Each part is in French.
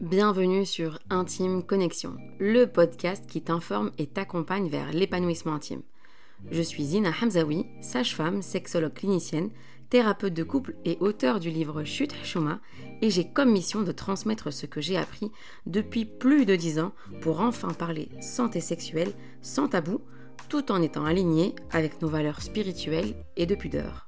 Bienvenue sur Intime Connexion, le podcast qui t'informe et t'accompagne vers l'épanouissement intime. Je suis Zina Hamzaoui, sage-femme, sexologue clinicienne, thérapeute de couple et auteur du livre Chute Hashoma, et j'ai comme mission de transmettre ce que j'ai appris depuis plus de dix ans pour enfin parler santé sexuelle sans tabou, tout en étant aligné avec nos valeurs spirituelles et de pudeur.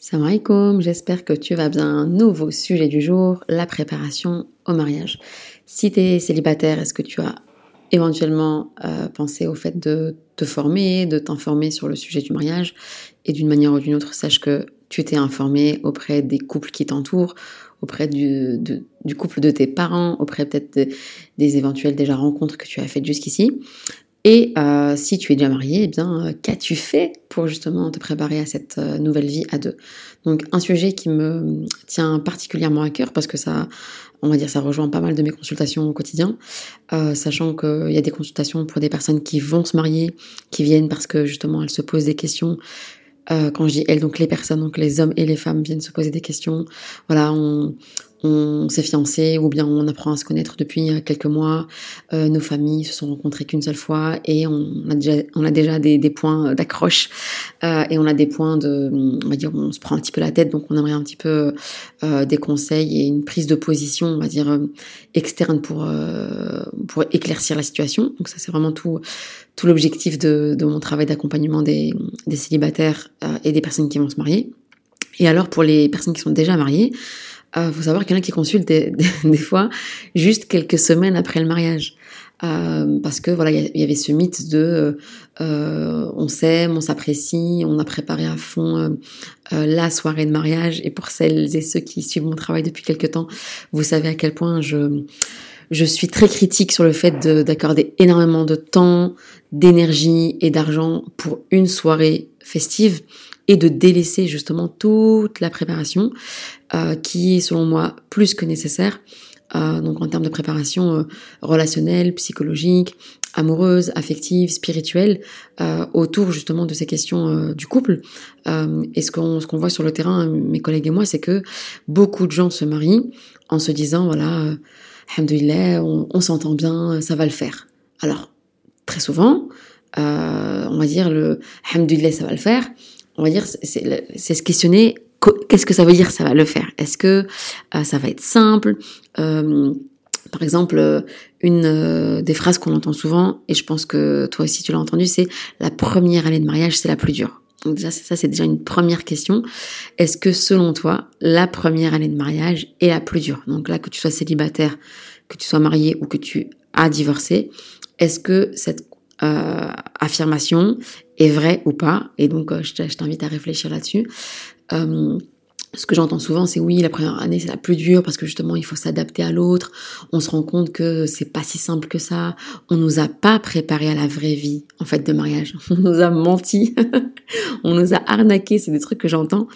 Salam alaikum, j'espère que tu vas bien. Nouveau sujet du jour, la préparation au mariage. Si tu es célibataire, est-ce que tu as éventuellement euh, pensé au fait de te former, de t'informer sur le sujet du mariage? Et d'une manière ou d'une autre, sache que tu t'es informé auprès des couples qui t'entourent, auprès du, du, couple de tes parents, auprès peut-être des éventuelles déjà rencontres que tu as faites jusqu'ici. Et euh, si tu es déjà marié, eh bien, euh, qu'as-tu fait pour justement te préparer à cette euh, nouvelle vie à deux? Donc, un sujet qui me tient particulièrement à cœur parce que ça, on va dire, ça rejoint pas mal de mes consultations au quotidien, sachant qu'il y a des consultations pour des personnes qui vont se marier, qui viennent parce que justement elles se posent des questions quand je dis elles, donc les personnes, donc les hommes et les femmes viennent se poser des questions. Voilà, on, on s'est fiancé ou bien on apprend à se connaître depuis euh, quelques mois, euh, nos familles se sont rencontrées qu'une seule fois et on a déjà, on a déjà des, des points d'accroche euh, et on a des points de, on va dire, on se prend un petit peu la tête, donc on aimerait un petit peu euh, des conseils et une prise de position, on va dire, euh, externe pour, pour éclaircir la situation. Donc ça c'est vraiment tout, tout l'objectif de, de mon travail d'accompagnement des, des célibataires et des personnes qui vont se marier. Et alors pour les personnes qui sont déjà mariées, euh, faut savoir qu'il y en a qui consultent des, fois juste quelques semaines après le mariage. Euh, parce que voilà, il y, avait ce mythe de euh, on s'aime, on s'apprécie, on a préparé à fond la soirée de mariage. Et pour celles et ceux qui suivent mon travail depuis quelques temps, vous savez à quel point je je suis très critique sur le fait d'accorder énormément de temps, d'énergie et d'argent pour une soirée festive et de délaisser justement toute la préparation euh, qui est selon moi plus que nécessaire. Euh, donc en termes de préparation euh, relationnelle, psychologique, amoureuse, affective, spirituelle, euh, autour justement de ces questions euh, du couple. et ce qu'on qu'on voit sur le terrain, mes collègues et moi, c'est que beaucoup de gens se marient en se disant voilà, alhamdoulilah, on, on s'entend bien, ça va le faire. Alors très souvent, on va dire le alhamdoulilah, ça va le faire on va dire, c'est se questionner qu'est-ce que ça veut dire ça va le faire? Est-ce que euh, ça va être simple? Euh, Par exemple, euh, une des phrases qu'on entend souvent, et je pense que toi aussi tu l'as entendu, c'est la première année de mariage, c'est la plus dure. Donc déjà, ça c'est déjà une première question. Est-ce que selon toi, la première année de mariage est la plus dure? Donc là, que tu sois célibataire, que tu sois marié ou que tu as divorcé, est-ce que cette affirmation est vraie ou pas? Et donc, je t'invite à réfléchir là-dessus. Ce que j'entends souvent, c'est oui, la première année c'est la plus dure parce que justement il faut s'adapter à l'autre. On se rend compte que c'est pas si simple que ça. On nous a pas préparé à la vraie vie en fait de mariage. On nous a menti, on nous a arnaqué. C'est des trucs que j'entends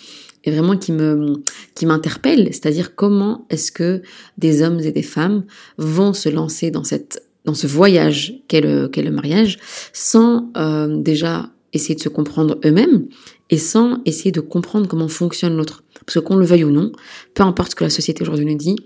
et vraiment qui me qui m'interpellent. C'est-à-dire comment est-ce que des hommes et des femmes vont se lancer dans cette dans ce voyage qu'est le, qu'est le mariage, sans euh, déjà essayer de se comprendre eux-mêmes et sans essayer de comprendre comment fonctionne l'autre. Parce qu'on le veuille ou non, peu importe ce que la société aujourd'hui nous dit,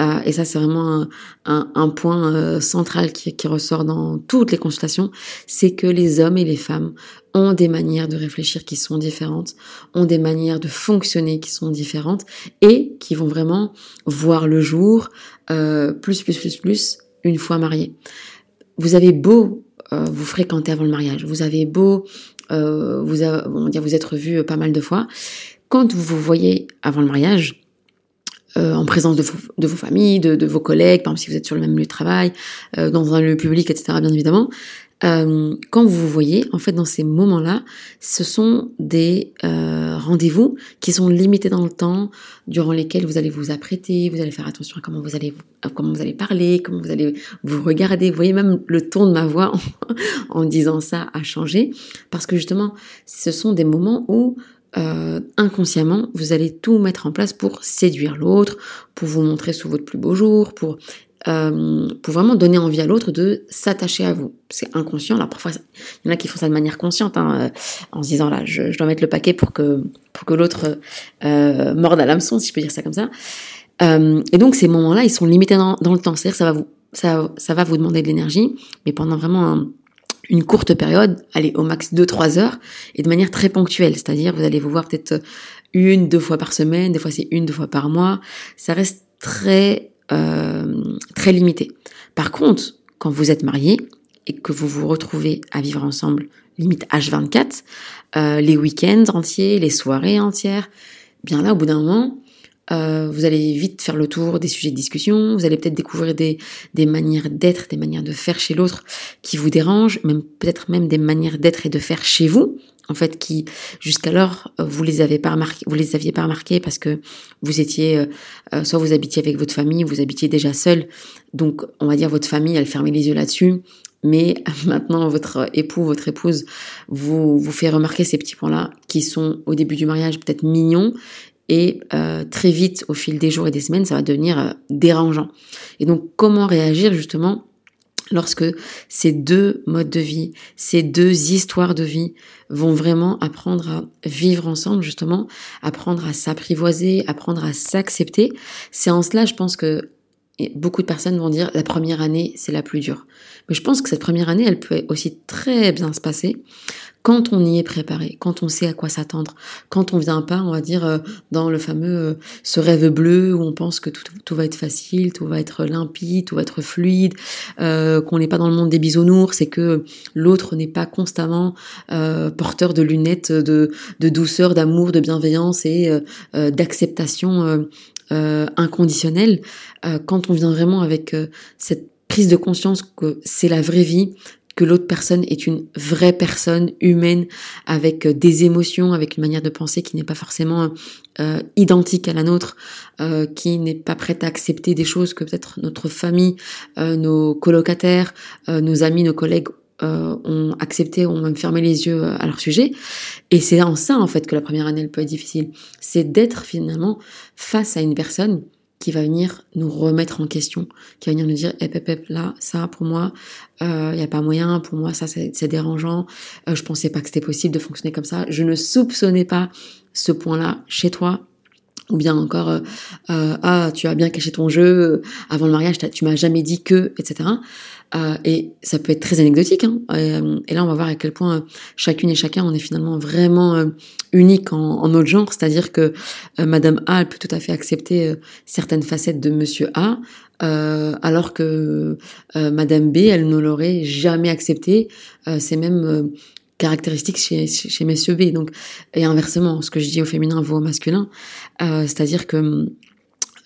euh, et ça c'est vraiment un, point euh, central qui, ressort dans toutes les consultations, c'est que les hommes et les femmes ont des manières de réfléchir qui sont différentes, ont des manières de fonctionner qui sont différentes et qui vont vraiment voir le jour euh, plus, plus, plus, plus une fois marié. Vous avez beau vous fréquenter avant le mariage, vous avez beau vous, on dire, vous être vu pas mal de fois, quand vous vous voyez avant le mariage, euh, en présence de, vos familles, de, vos collègues, par exemple si vous êtes sur le même lieu de travail, euh, dans un lieu public, etc., bien évidemment, euh, quand vous vous voyez, en fait, dans ces moments-là, ce sont des rendez-vous qui sont limités dans le temps, durant lesquels vous allez vous apprêter, vous allez faire attention à comment vous allez, comment vous allez parler, comment vous allez vous regarder. Vous voyez même le ton de ma voix en disant ça a changé, parce que justement, ce sont des moments où euh, inconsciemment, vous allez tout mettre en place pour séduire l'autre, pour vous montrer sous votre plus beau jour, pour euh, pour vraiment donner envie à l'autre de s'attacher à vous. C'est inconscient. Alors parfois, il y en a qui font ça de manière consciente, hein, euh, en se disant là, je, dois mettre le paquet pour que pour que l'autre euh, morde à l'hameçon, si je peux dire ça comme ça. et donc ces moments-là, ils sont limités dans, le temps. C'est-à-dire ça va vous ça, ça va vous demander de l'énergie, mais pendant vraiment une courte période, allez au max 2-3 heures, et de manière très ponctuelle. C'est-à-dire vous allez vous voir peut-être une, deux fois par semaine, des fois c'est une, deux fois par mois. Ça reste très euh, très limité. Par contre, quand vous êtes marié et que vous vous retrouvez à vivre ensemble, limite H24, euh, les week-ends entiers, les soirées entières, bien là, au bout d'un moment, euh, vous allez vite faire le tour des sujets de discussion, vous allez peut-être découvrir des, manières d'être, des manières de faire chez l'autre qui vous dérangent, même peut-être même des manières d'être et de faire chez vous, en fait, qui jusqu'alors euh, vous les avez pas les aviez pas remarqués parce que vous étiez, euh, soit vous habitiez avec votre famille, vous habitiez déjà seul, donc on va dire votre famille, elle fermait les yeux là-dessus, mais maintenant votre époux, votre épouse vous vous fait remarquer ces petits points-là qui sont au début du mariage peut-être mignons et euh, très vite, au fil des jours et des semaines, ça va devenir euh, dérangeant. Et donc, comment réagir justement lorsque ces deux modes de vie, ces deux histoires de vie vont vraiment apprendre à vivre ensemble, justement, apprendre à s'apprivoiser, apprendre à s'accepter? C'est en cela, je pense que beaucoup de personnes vont dire la première année, c'est la plus dure. Mais je pense que cette première année, elle peut aussi très bien se passer quand on y est préparé, quand on sait à quoi s'attendre, quand on vient pas, on va dire, euh, dans le fameux euh, ce rêve bleu où on pense que tout, tout, va être facile, tout va être limpide, tout va être fluide, euh, qu'on n'est pas dans le monde des bisounours, c'est que l'autre n'est pas constamment porteur de lunettes de, de douceur, d'amour, de bienveillance et d'acceptation inconditionnelle. quand on vient vraiment avec cette prise de conscience que c'est la vraie vie, que l'autre personne est une vraie personne humaine avec euh, des émotions, avec une manière de penser qui n'est pas forcément euh, identique à la nôtre, euh, qui n'est pas prête à accepter des choses que peut-être notre famille, nos colocataires, nos amis, nos collègues ont accepté, ont même fermé les yeux à leur sujet. Et c'est en ça en fait que la première année elle peut être difficile. C'est d'être finalement face à une personne qui va venir nous remettre en question, qui va venir nous dire, hep, hep, là, ça, pour moi, il euh, n'y a pas moyen, pour moi, ça, c'est dérangeant, euh, je pensais pas que c'était possible de fonctionner comme ça, je ne soupçonnais pas ce point-là chez toi, ou bien encore, euh, euh, ah, tu as bien caché ton jeu avant le mariage, tu m'as jamais dit que, etc. Euh, et ça peut être très anecdotique. Hein. Euh, et, là, on va voir à quel point euh, chacune et chacun, on est finalement vraiment unique en, notre genre. C'est-à-dire que Madame A, elle peut tout à fait accepter certaines facettes de Monsieur A, alors que Madame B, elle ne l'aurait jamais accepté. C'est même caractéristique chez, chez B. Donc, et inversement, ce que je dis au féminin vaut au masculin. C'est-à-dire que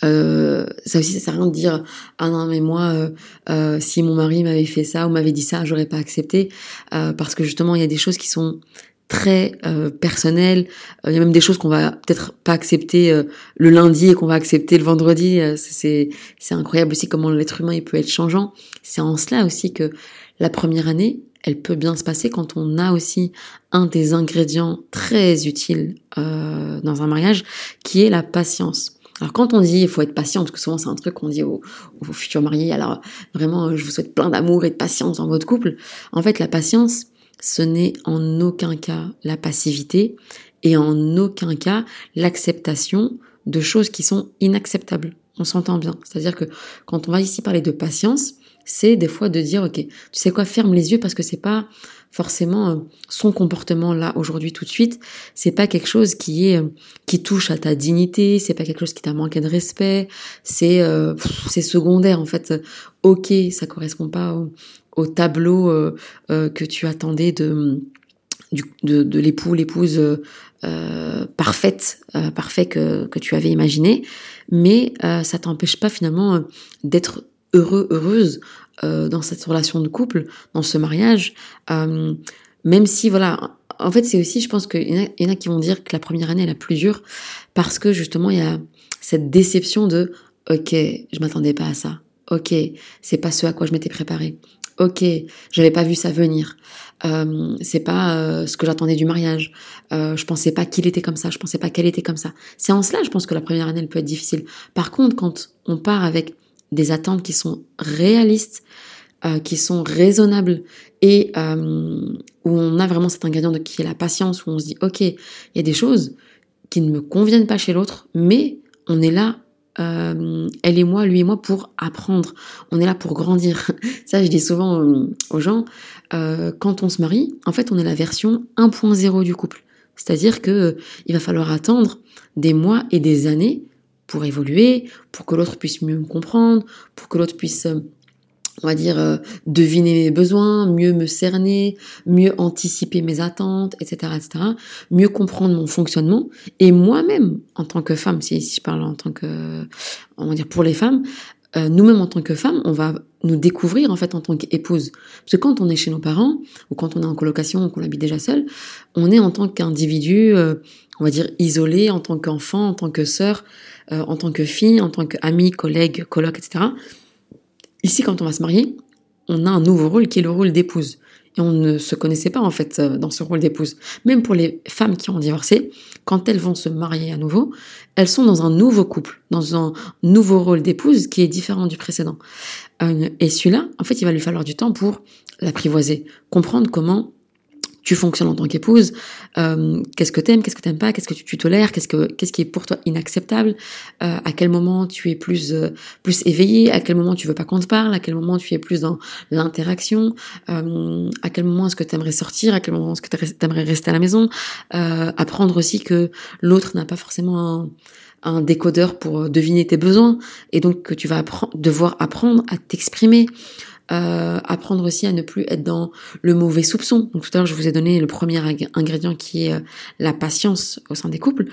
euh, ça aussi, ça sert à rien de dire ah non mais moi, euh, euh, si mon mari m'avait fait ça ou m'avait dit ça, j'aurais pas accepté euh, parce que justement il y a des choses qui sont très euh, personnelles. Il y a même des choses qu'on va peut-être pas accepter le lundi et qu'on va accepter le vendredi. c'est c'est incroyable aussi comment l'être humain il peut être changeant. C'est en cela aussi que la première année, elle peut bien se passer quand on a aussi un des ingrédients très utiles dans un mariage, qui est la patience. Alors quand on dit il faut être patient, parce que souvent c'est un truc qu'on dit aux, futurs mariés, alors vraiment je vous souhaite plein d'amour et de patience dans votre couple. En fait la patience, ce n'est en aucun cas la passivité et en aucun cas l'acceptation de choses qui sont inacceptables. On s'entend bien. C'est-à-dire que quand on va ici parler de patience, c'est des fois de dire ok, tu sais quoi, ferme les yeux parce que c'est pas forcément euh, son comportement là aujourd'hui tout de suite, c'est pas quelque chose euh, qui touche à ta dignité, c'est pas quelque chose qui t'a manqué de respect, c'est euh, secondaire en fait. Ok, ça correspond pas au, tableau que tu attendais de de l'époux, l'épouse parfaite, parfait que, que tu avais imaginé, mais ça t'empêche pas finalement d'être heureux, heureuse euh, dans cette relation de couple, dans ce mariage, euh, même si voilà, en fait c'est aussi, je pense qu'il y, y, en a qui vont dire que la première année est la plus dure parce que justement il y a cette déception de ok, je m'attendais pas à ça, ok, c'est pas ce à quoi je m'étais préparée, ok, j'avais pas vu ça venir. Euh, c'est pas euh, ce que j'attendais du mariage. Euh, je pensais pas qu'il était comme ça. Je pensais pas qu'elle était comme ça. C'est en cela, je pense que la première année elle peut être difficile. Par contre, quand on part avec des attentes qui sont réalistes, euh, qui sont raisonnables et euh, où on a vraiment cet ingrédient de qui est la patience, où on se dit ok, il y a des choses qui ne me conviennent pas chez l'autre, mais on est là elle et moi, lui et moi, pour apprendre. On est là pour grandir. Ça, je dis souvent aux gens, quand on se marie, en fait, on est la version 1.0 du couple. C'est-à-dire que il va falloir attendre des mois et des années pour évoluer, pour que l'autre puisse mieux me comprendre, pour que l'autre puisse, euh, on va dire, euh, deviner mes besoins, mieux me cerner, mieux anticiper mes attentes, etc., etc., mieux comprendre mon fonctionnement. Et moi-même, en tant que femme, si, je parle en tant que, on va dire, pour les femmes, euh, nous-mêmes en tant que femmes, on va nous découvrir en fait en tant qu'épouse. Parce que quand on est chez nos parents, ou quand on est en colocation, ou qu'on habite déjà seul, on est en tant qu'individu, on va dire isolé, en tant qu'enfant, en tant que sœur, euh, en tant que fille, en tant qu'amie, collègue, coloc, etc. Ici, quand on va se marier, on a un nouveau rôle qui est le rôle d'épouse. Et on ne se connaissait pas en fait euh, dans ce rôle d'épouse. Même pour les femmes qui ont divorcé, quand elles vont se marier à nouveau, elles sont dans un nouveau couple, dans un nouveau rôle d'épouse qui est différent du précédent. Euh, et celui-là, en fait, il va lui falloir du temps pour l'apprivoiser, comprendre comment tu fonctionnes en tant qu'épouse, euh, qu'est-ce que t'aimes, qu'est-ce que t'aimes pas, qu'est-ce que tu, tolères, qu'est-ce que qu'est-ce qui est pour toi inacceptable, euh, à quel moment tu es plus euh, plus éveillé, à quel moment tu veux pas qu'on te parle, à quel moment tu es plus dans l'interaction, euh, à quel moment est-ce que t'aimerais sortir, à quel moment est-ce que t'aimerais rester à la maison, apprendre aussi que l'autre n'a pas forcément un, un décodeur pour deviner tes besoins et donc que tu vas devoir apprendre à t'exprimer euh, apprendre aussi à ne plus être dans le mauvais soupçon. Donc tout à l'heure, je vous ai donné le premier ingrédient qui est euh, la patience au sein des couples.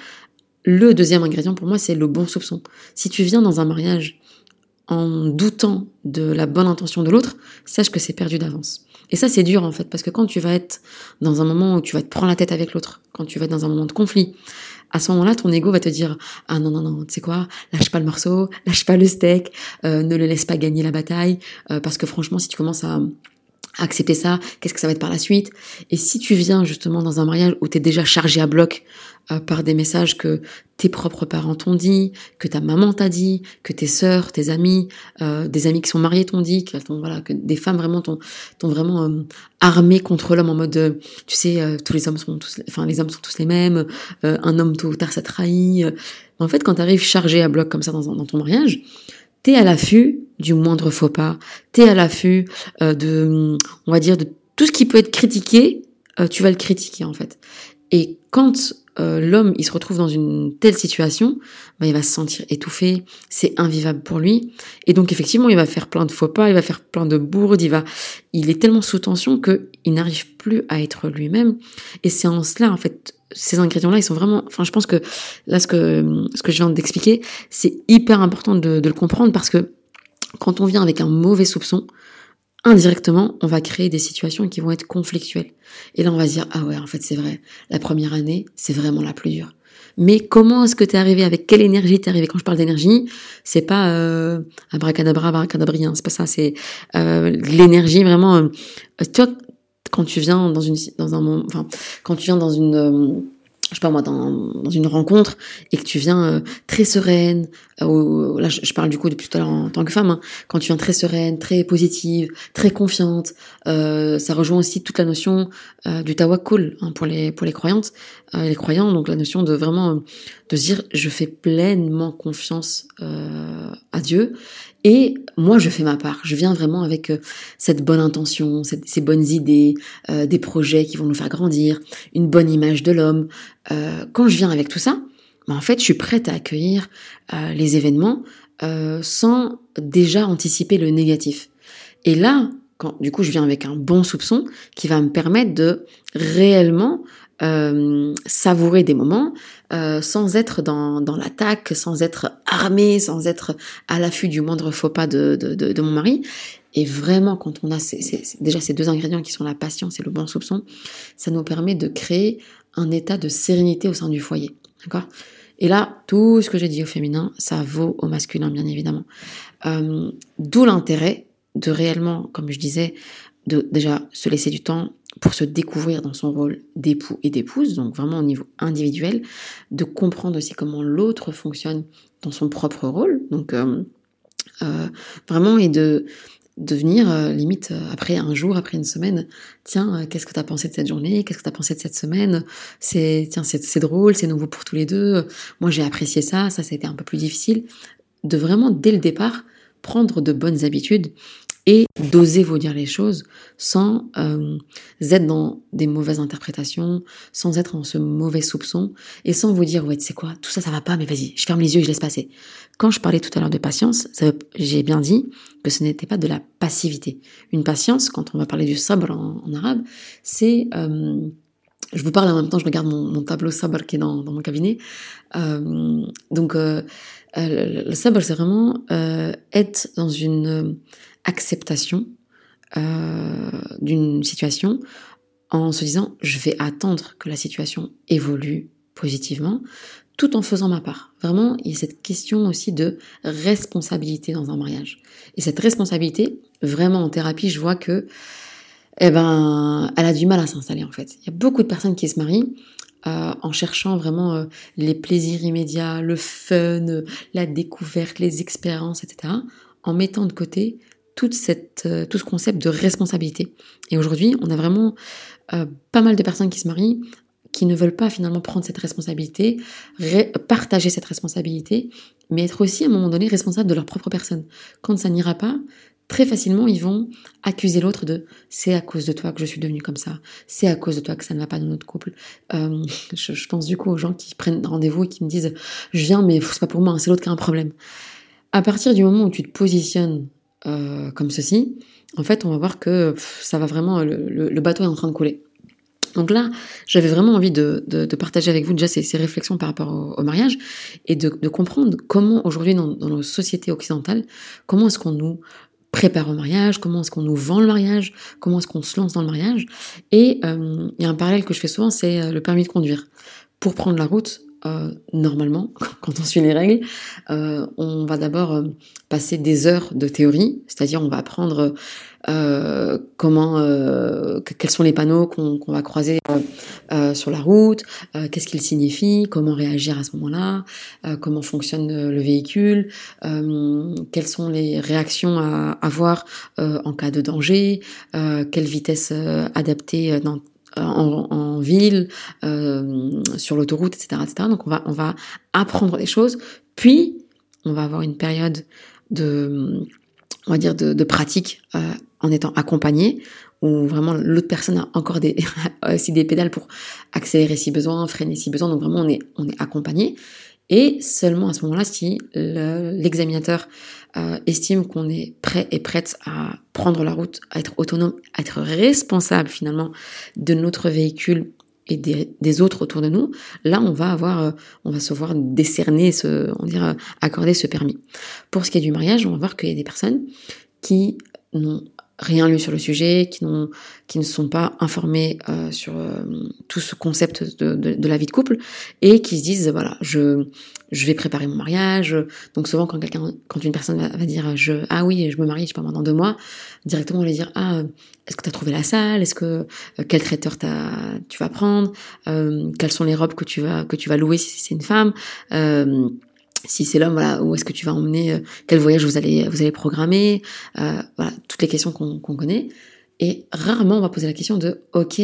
Le deuxième ingrédient pour moi, c'est le bon soupçon. Si tu viens dans un mariage en doutant de la bonne intention de l'autre, sache que c'est perdu d'avance. Et ça, c'est dur en fait, parce que quand tu vas être dans un moment où tu vas te prendre la tête avec l'autre, quand tu vas être dans un moment de conflit, à ce moment-là, ton ego va te dire ah non non non, tu sais quoi, lâche pas le morceau, lâche pas le steak, euh, ne le laisse pas gagner la bataille, euh, parce que franchement, si tu commences à accepter ça, qu'est-ce que ça va être par la suite Et si tu viens justement dans un mariage où tu es déjà chargé à bloc euh, par des messages que tes propres parents t'ont dit, que ta maman t'a dit, que tes sœurs, tes amis, euh, des amis qui sont mariés t'ont dit, que, voilà, que des femmes vraiment t'ont vraiment euh, armé contre l'homme en mode, tu sais, tous les hommes sont tous, enfin les hommes sont tous les mêmes, un homme tôt ou tard ça trahit. En fait, quand tu arrives chargé à bloc comme ça dans, dans ton mariage, t'es à l'affût du moindre faux pas, t'es à l'affût euh, de, on va dire, de tout ce qui peut être critiqué, euh, tu vas le critiquer en fait. Et quand euh, l'homme il se retrouve dans une telle situation, bah, il va se sentir étouffé, c'est invivable pour lui, et donc effectivement il va faire plein de faux pas, il va faire plein de bourdes, il va, il est tellement sous tension que il n'arrive plus à être lui-même. Et c'est en cela en fait ces ingrédients-là, ils sont vraiment. Enfin, je pense que là, ce que ce que je viens d'expliquer, c'est hyper important de, de, le comprendre parce que quand on vient avec un mauvais soupçon, indirectement, on va créer des situations qui vont être conflictuelles. Et là, on va se dire ah ouais, en fait, c'est vrai. La première année, c'est vraiment la plus dure. Mais comment est-ce que tu es arrivé Avec quelle énergie t'es arrivé? Quand je parle d'énergie, c'est pas euh, abracadabra, abracadabrien, c'est pas ça. C'est euh, l'énergie vraiment. Euh, tu vois, quand tu viens dans une dans un enfin quand tu viens dans une euh, je sais pas moi dans, dans une rencontre et que tu viens euh, très sereine euh, là je, parle du coup depuis tout à l'heure en tant que femme hein, quand tu viens très sereine très positive très confiante euh, ça rejoint aussi toute la notion du tawakkul hein, pour les pour les croyantes les croyants donc la notion de vraiment de se dire je fais pleinement confiance à Dieu et moi, je fais ma part. Je viens vraiment avec euh, cette bonne intention, ces bonnes idées, euh, des projets qui vont nous faire grandir, une bonne image de l'homme. Euh, quand je viens avec tout ça, ben, en fait, je suis prête à accueillir les événements sans déjà anticiper le négatif. Et là, quand du coup, je viens avec un bon soupçon qui va me permettre de réellement euh, savourer des moments euh, sans être dans, dans l'attaque, sans être armé, sans être à l'affût du moindre faux pas de, de, mon mari. Et vraiment, quand on a déjà ces deux ingrédients qui sont la patience et le bon soupçon, ça nous permet de créer un état de sérénité au sein du foyer. D'accord? Et là, tout ce que j'ai dit au féminin, ça vaut au masculin, bien évidemment. Euh, D'où l'intérêt de réellement, comme je disais, de déjà se laisser du temps pour se découvrir dans son rôle d'époux et d'épouse, donc vraiment au niveau individuel, de comprendre aussi comment l'autre fonctionne dans son propre rôle, donc euh, euh, vraiment et de devenir venir euh, limite après un jour, après une semaine, tiens, qu'est-ce que tu as pensé de cette journée, qu'est-ce que tu as pensé de cette semaine, c'est tiens c'est drôle, c'est nouveau pour tous les deux, moi j'ai apprécié ça, ça ça a été un peu plus difficile, de vraiment, dès le départ, prendre de bonnes habitudes et d'oser vous dire les choses sans euh, être dans des mauvaises interprétations, sans être dans ce mauvais soupçon et sans vous dire ouais tu sais quoi tout ça ça va pas mais vas-y je ferme les yeux et je laisse passer. Quand je parlais tout à l'heure de patience, j'ai bien dit que ce n'était pas de la passivité. Une patience, quand on va parler du sabre en, arabe, c'est euh, je vous parle en même temps, je regarde mon, tableau sabre qui est dans, mon cabinet. Euh, donc, euh, le, le, sabre, c'est vraiment être dans une acceptation euh, d'une situation en se disant je vais attendre que la situation évolue positivement tout en faisant ma part. Vraiment, il y a cette question aussi de responsabilité dans un mariage. Et cette responsabilité, vraiment en thérapie, je vois que eh ben, elle a du mal à s'installer en fait. Il y a beaucoup de personnes qui se marient euh, en cherchant vraiment euh, les plaisirs immédiats, le fun, la découverte, les expériences, etc., en mettant de côté toute cette, euh, tout ce concept de responsabilité. Et aujourd'hui, on a vraiment euh, pas mal de personnes qui se marient qui ne veulent pas finalement prendre cette responsabilité, partager cette responsabilité, mais être aussi à un moment donné responsable de leur propre personne. Quand ça n'ira pas, très facilement ils vont accuser l'autre de c'est à cause de toi que je suis devenue comme ça, c'est à cause de toi que ça ne va pas dans notre couple. Euh, je, je, pense du coup aux gens qui prennent rendez-vous et qui me disent je viens mais c'est pas pour moi, c'est l'autre qui a un problème. À partir du moment où tu te positionnes euh, comme ceci, en fait, on va voir que ça va vraiment, le, bateau est en train de couler. Donc là, j'avais vraiment envie de, partager avec vous déjà ces, réflexions par rapport au, mariage et de, comprendre comment aujourd'hui dans, nos sociétés occidentales, comment est-ce qu'on nous prépare au mariage, comment est-ce qu'on nous vend le mariage, comment est-ce qu'on se lance dans le mariage. Et euh, il y a un parallèle que je fais souvent, c'est euh, le permis de conduire. Pour prendre la route, euh, normalement, quand on suit les règles, euh, on va d'abord euh, passer des heures de théorie, c'est-à-dire on va apprendre comment, quels sont les panneaux qu'on va croiser sur la route, qu'est-ce qu'ils signifient, comment réagir à ce moment-là, comment fonctionne le véhicule, quelles sont les réactions à avoir en cas de danger, quelle vitesse adapter dans en, ville, euh, sur l'autoroute, etc., etc. Donc on va, on va apprendre des choses, puis on va avoir une période de, on va dire, de, de pratique euh, en étant accompagné, où vraiment l'autre personne a encore des, aussi des pédales pour accélérer si besoin, freiner si besoin. Donc vraiment on est, on est accompagné. Et seulement à ce moment-là, si l'examinateur euh, estime qu'on est prêt et prête à prendre la route, à être autonome, à être responsable finalement de notre véhicule et des, autres autour de nous, là on va avoir, euh, on va se voir décerner, ce, on dirait accorder ce permis. Pour ce qui est du mariage, on va voir qu'il y a des personnes qui n'ont rien lu sur le sujet, qui, n'ont, qui ne sont pas informés euh, sur euh, tout ce concept de, de, la vie de couple et qui se disent voilà je je vais préparer mon mariage. Donc souvent quand quelqu'un quand une personne va, dire je ah oui je me marie je sais pas dans deux mois directement on va dire ah est-ce que tu as trouvé la salle? Est-ce que euh, quel traiteur tu vas prendre? Quelles sont les robes que tu vas que tu vas louer si c'est une femme? Si c'est l'homme, voilà, où est-ce que tu vas emmener, euh, quel voyage vous allez, vous allez programmer, euh, voilà, toutes les questions qu'on connaît. Et rarement on va poser la question de, ok,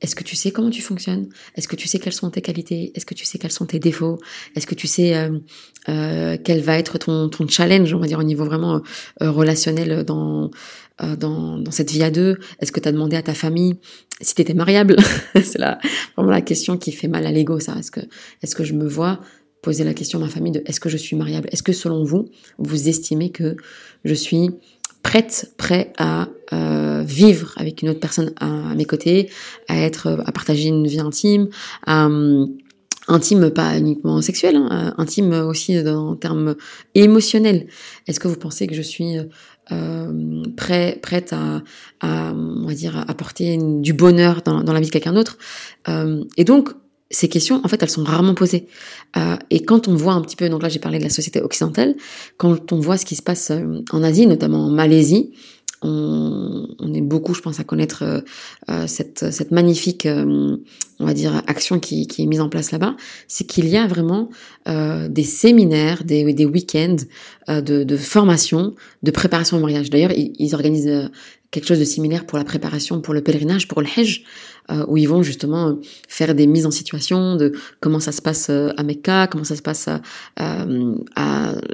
est-ce que tu sais comment tu fonctionnes? Est-ce que tu sais quelles sont tes qualités? Est-ce que tu sais quels sont tes défauts? Est-ce que tu sais euh, euh, quel va être ton, ton challenge, on va dire au niveau vraiment euh, relationnel dans, dans, dans cette vie à deux? Est-ce que tu as demandé à ta famille si tu étais mariable? C'est vraiment la question qui fait mal à l'ego, ça. Est-ce que, est-ce que je me vois poser la question à ma famille de est-ce que je suis mariable? Est-ce que selon vous, vous estimez que je suis prête, prêt à euh, vivre avec une autre personne à, mes côtés, à être, à partager une vie intime, intime pas uniquement sexuelle, hein, intime aussi en termes émotionnels. Est-ce que vous pensez que je suis euh, prêt, prête à, à, on va dire, apporter du bonheur dans, dans la vie de quelqu'un d'autre? Euh, Et donc, ces questions, en fait, elles sont rarement posées. Euh, et quand on voit un petit peu, donc là j'ai parlé de la société occidentale, quand on voit ce qui se passe euh, en Asie, notamment en Malaisie, on, on est beaucoup, je pense, à connaître euh, euh cette, cette, magnifique, euh, on va dire, action qui, qui, est mise en place là-bas, c'est qu'il y a vraiment des séminaires, des, des week-ends de, de, formation, de préparation au mariage. D'ailleurs, ils, ils, organisent quelque chose de similaire pour la préparation, pour le pèlerinage, pour le Hajj, euh, où ils vont justement faire des mises en situation de comment ça se passe euh, à Mecca, comment ça se passe à,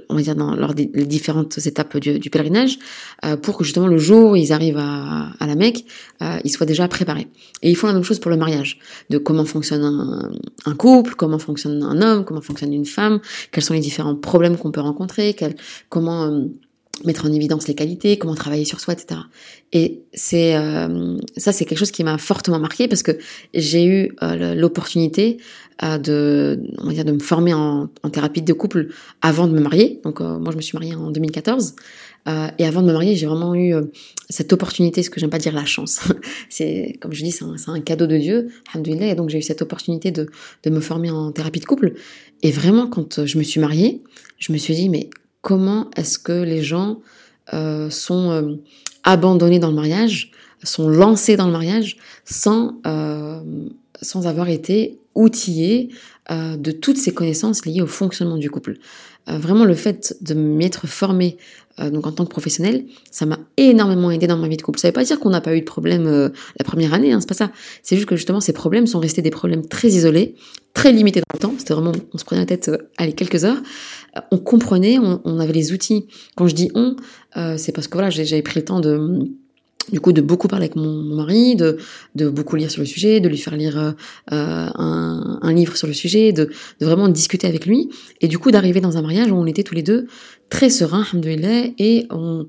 on va dire dans les différentes étapes du, pèlerinage, euh, pour que justement le jour où ils arrivent à, la Mecque, euh, ils soient déjà préparés. Et ils font la même chose pour le mariage, de comment fonctionne un, couple, comment fonctionne un homme, comment fonctionne une femme, quels sont les différents problèmes qu'on peut rencontrer, comment mettre en évidence les qualités, comment travailler sur soi, etc. Et c'est euh, ça, c'est quelque chose qui m'a fortement marqué parce que j'ai eu euh, l'opportunité euh, de, on va dire, de me former en, thérapie de couple avant de me marier. Donc moi, je me suis mariée en 2014. et avant de me marier, j'ai vraiment eu cette opportunité, ce que j'aime pas dire la chance. c'est, comme je dis, c'est un, un, cadeau de Dieu, alhamdoulilah. Et donc j'ai eu cette opportunité de, de me former en thérapie de couple. Et vraiment, quand je me suis mariée, je me suis dit, mais comment est-ce que les gens euh, sont euh, abandonnés dans le mariage, sont lancés dans le mariage sans, euh, avoir été outillés de toutes ces connaissances liées au fonctionnement du couple. Vraiment, le fait de m'être formée donc en tant que professionnelle, ça m'a énormément aidé dans ma vie de couple. Ça veut pas dire qu'on n'a pas eu de problème la première année, hein, c'est pas ça. C'est juste que justement ces problèmes sont restés des problèmes très isolés, très limités dans le temps. C'était vraiment, on se prenait la tête, allez quelques heures. On comprenait, on, on, avait les outils. Quand je dis on, c'est parce que voilà, j'avais pris le temps de du coup de beaucoup parler avec mon, mari, de, de beaucoup lire sur le sujet, de lui faire lire euh, un, un, livre sur le sujet, de, de, vraiment discuter avec lui, et du coup d'arriver dans un mariage où on était tous les deux très sereins, et on,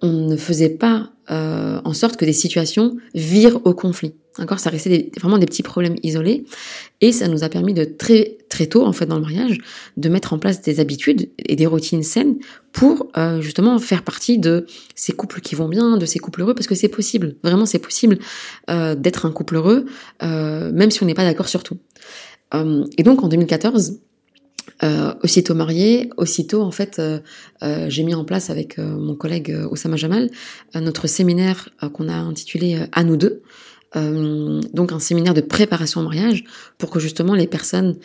on ne faisait pas euh, en sorte que des situations virent au conflit. D'accord, ça restait vraiment des petits problèmes isolés, et ça nous a permis de très très tôt en fait dans le mariage de mettre en place des habitudes et des routines saines pour euh, justement faire partie de ces couples qui vont bien, de ces couples heureux, parce que c'est possible, vraiment c'est possible euh, d'être un couple heureux, euh, même si on n'est pas d'accord sur tout. Et donc en 2014, euh, aussitôt marié, aussitôt en fait, j'ai mis en place avec mon collègue Osama Jamal notre séminaire qu'on a intitulé À nous deux. Donc un séminaire de préparation au mariage pour que justement les personnes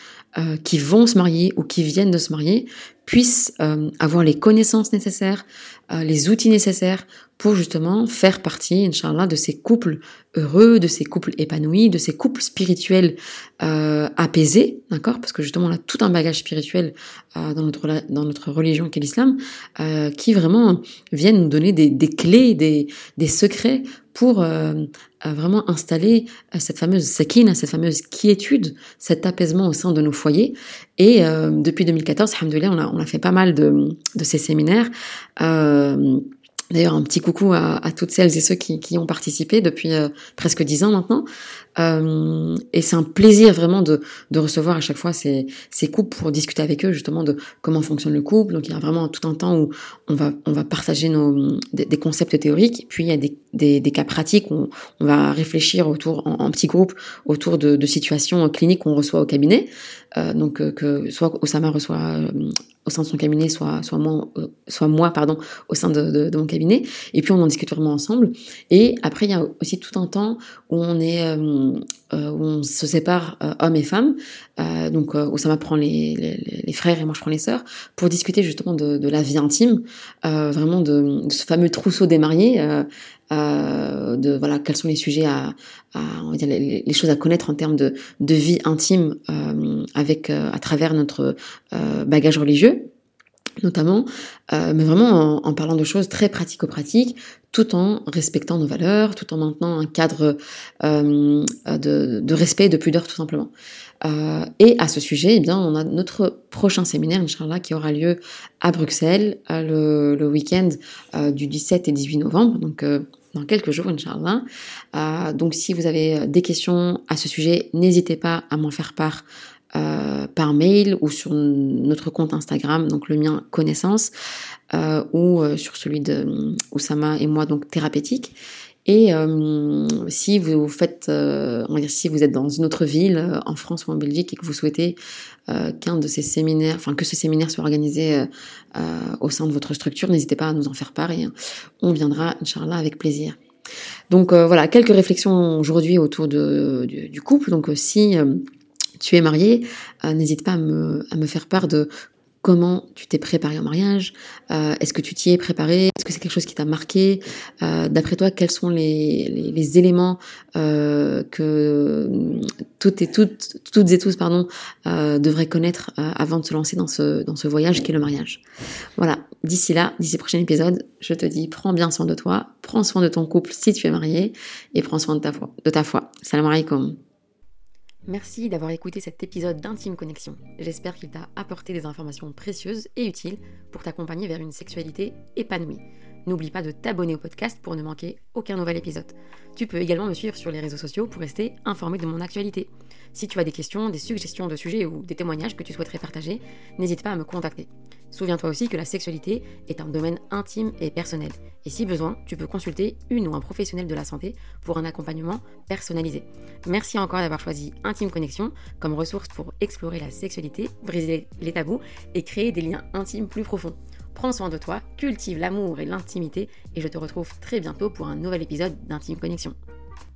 qui vont se marier ou qui viennent de se marier puissent avoir les connaissances nécessaires, les outils nécessaires pour justement faire partie, Inch'Allah, de ces couples heureux, de ces couples épanouis, de ces couples spirituels euh, apaisés, d'accord? Parce que justement, on a tout un bagage spirituel euh, dans, notre, dans notre religion qu'est l'islam, euh, qui vraiment viennent nous donner des, clés, des secrets pour euh, euh vraiment installer euh, cette fameuse sakina, cette fameuse quiétude, cet apaisement au sein de nos foyers. Et euh, depuis 2014, alhamdoulilah, on a, on a fait pas mal de, de ces séminaires. Euh, D'ailleurs, un petit coucou à, à, toutes celles et ceux qui, qui ont participé depuis euh, presque dix ans maintenant. Euh, et c'est un plaisir vraiment de, de, recevoir à chaque fois ces, ces couples pour discuter avec eux justement de comment fonctionne le couple. Donc il y a vraiment tout un temps où on va, on va partager nos, des, concepts théoriques. Puis il y a des, des, des cas pratiques où on, va réfléchir autour, en, en petits groupes autour de, de situations cliniques qu'on reçoit au cabinet. Euh, donc euh, que soit Osama reçoit au sein de son cabinet, soit, soit, moi, pardon, au sein de, de, mon cabinet. Et puis on en discute vraiment ensemble. Et après, il y a aussi tout un temps où on est euh, où on se sépare euh, hommes et femmes. Euh, donc Osama prend les, les, frères et moi je prends les sœurs pour discuter justement de, de la vie intime, vraiment de, ce fameux trousseau des mariés. de voilà quels sont les sujets à, on va dire les, choses à connaître en termes de, vie intime avec à travers notre bagage religieux notamment, euh, mais vraiment en, en, parlant de choses très pratico-pratiques, tout en respectant nos valeurs, tout en maintenant un cadre euh, de, respect et de pudeur tout simplement. Euh, et à ce sujet, eh bien, on a notre prochain séminaire, Inch'Allah, qui aura lieu à Bruxelles euh, le, week-end du 17 et 18 novembre, donc dans quelques jours, Inch'Allah. donc si vous avez des questions à ce sujet, n'hésitez pas à m'en faire part euh, par mail ou sur notre compte Instagram, donc le mien connaissance, euh, ou euh, sur celui de Oussama et moi, donc thérapeutique. Et si vous faites, on va dire, si vous êtes dans une autre ville, en France ou en Belgique, et que vous souhaitez qu'un de ces séminaires, enfin que ce séminaire soit organisé au sein de votre structure, n'hésitez pas à nous en faire part et on viendra, Inch'Allah, avec plaisir. Donc voilà, quelques réflexions aujourd'hui autour du, du, couple. Donc si tu es marié, euh, n'hésite pas à me, faire part de comment tu t'es préparé au mariage, euh, est-ce que tu t'y es préparé, est-ce que c'est quelque chose qui t'a marqué, euh, d'après toi, quels sont les, éléments que toutes et toutes, toutes et tous pardon, devraient connaître avant de se lancer dans ce, dans ce voyage qui est le mariage. Voilà, d'ici là, d'ici le prochain épisode, je te dis, prends bien soin de toi, prends soin de ton couple si tu es marié, et prends soin de ta foi. De ta foi. Salam alaikum. Merci d'avoir écouté cet épisode d'Intime Connexion. J'espère qu'il t'a apporté des informations précieuses et utiles pour t'accompagner vers une sexualité épanouie. N'oublie pas de t'abonner au podcast pour ne manquer aucun nouvel épisode. Tu peux également me suivre sur les réseaux sociaux pour rester informé de mon actualité. Si tu as des questions, des suggestions de sujets ou des témoignages que tu souhaiterais partager, n'hésite pas à me contacter. Souviens-toi aussi que la sexualité est un domaine intime et personnel. Et si besoin, tu peux consulter une ou un professionnel de la santé pour un accompagnement personnalisé. Merci encore d'avoir choisi Intime Connexion comme ressource pour explorer la sexualité, briser les tabous et créer des liens intimes plus profonds. Prends soin de toi, cultive l'amour et l'intimité et je te retrouve très bientôt pour un nouvel épisode d'Intime Connexion.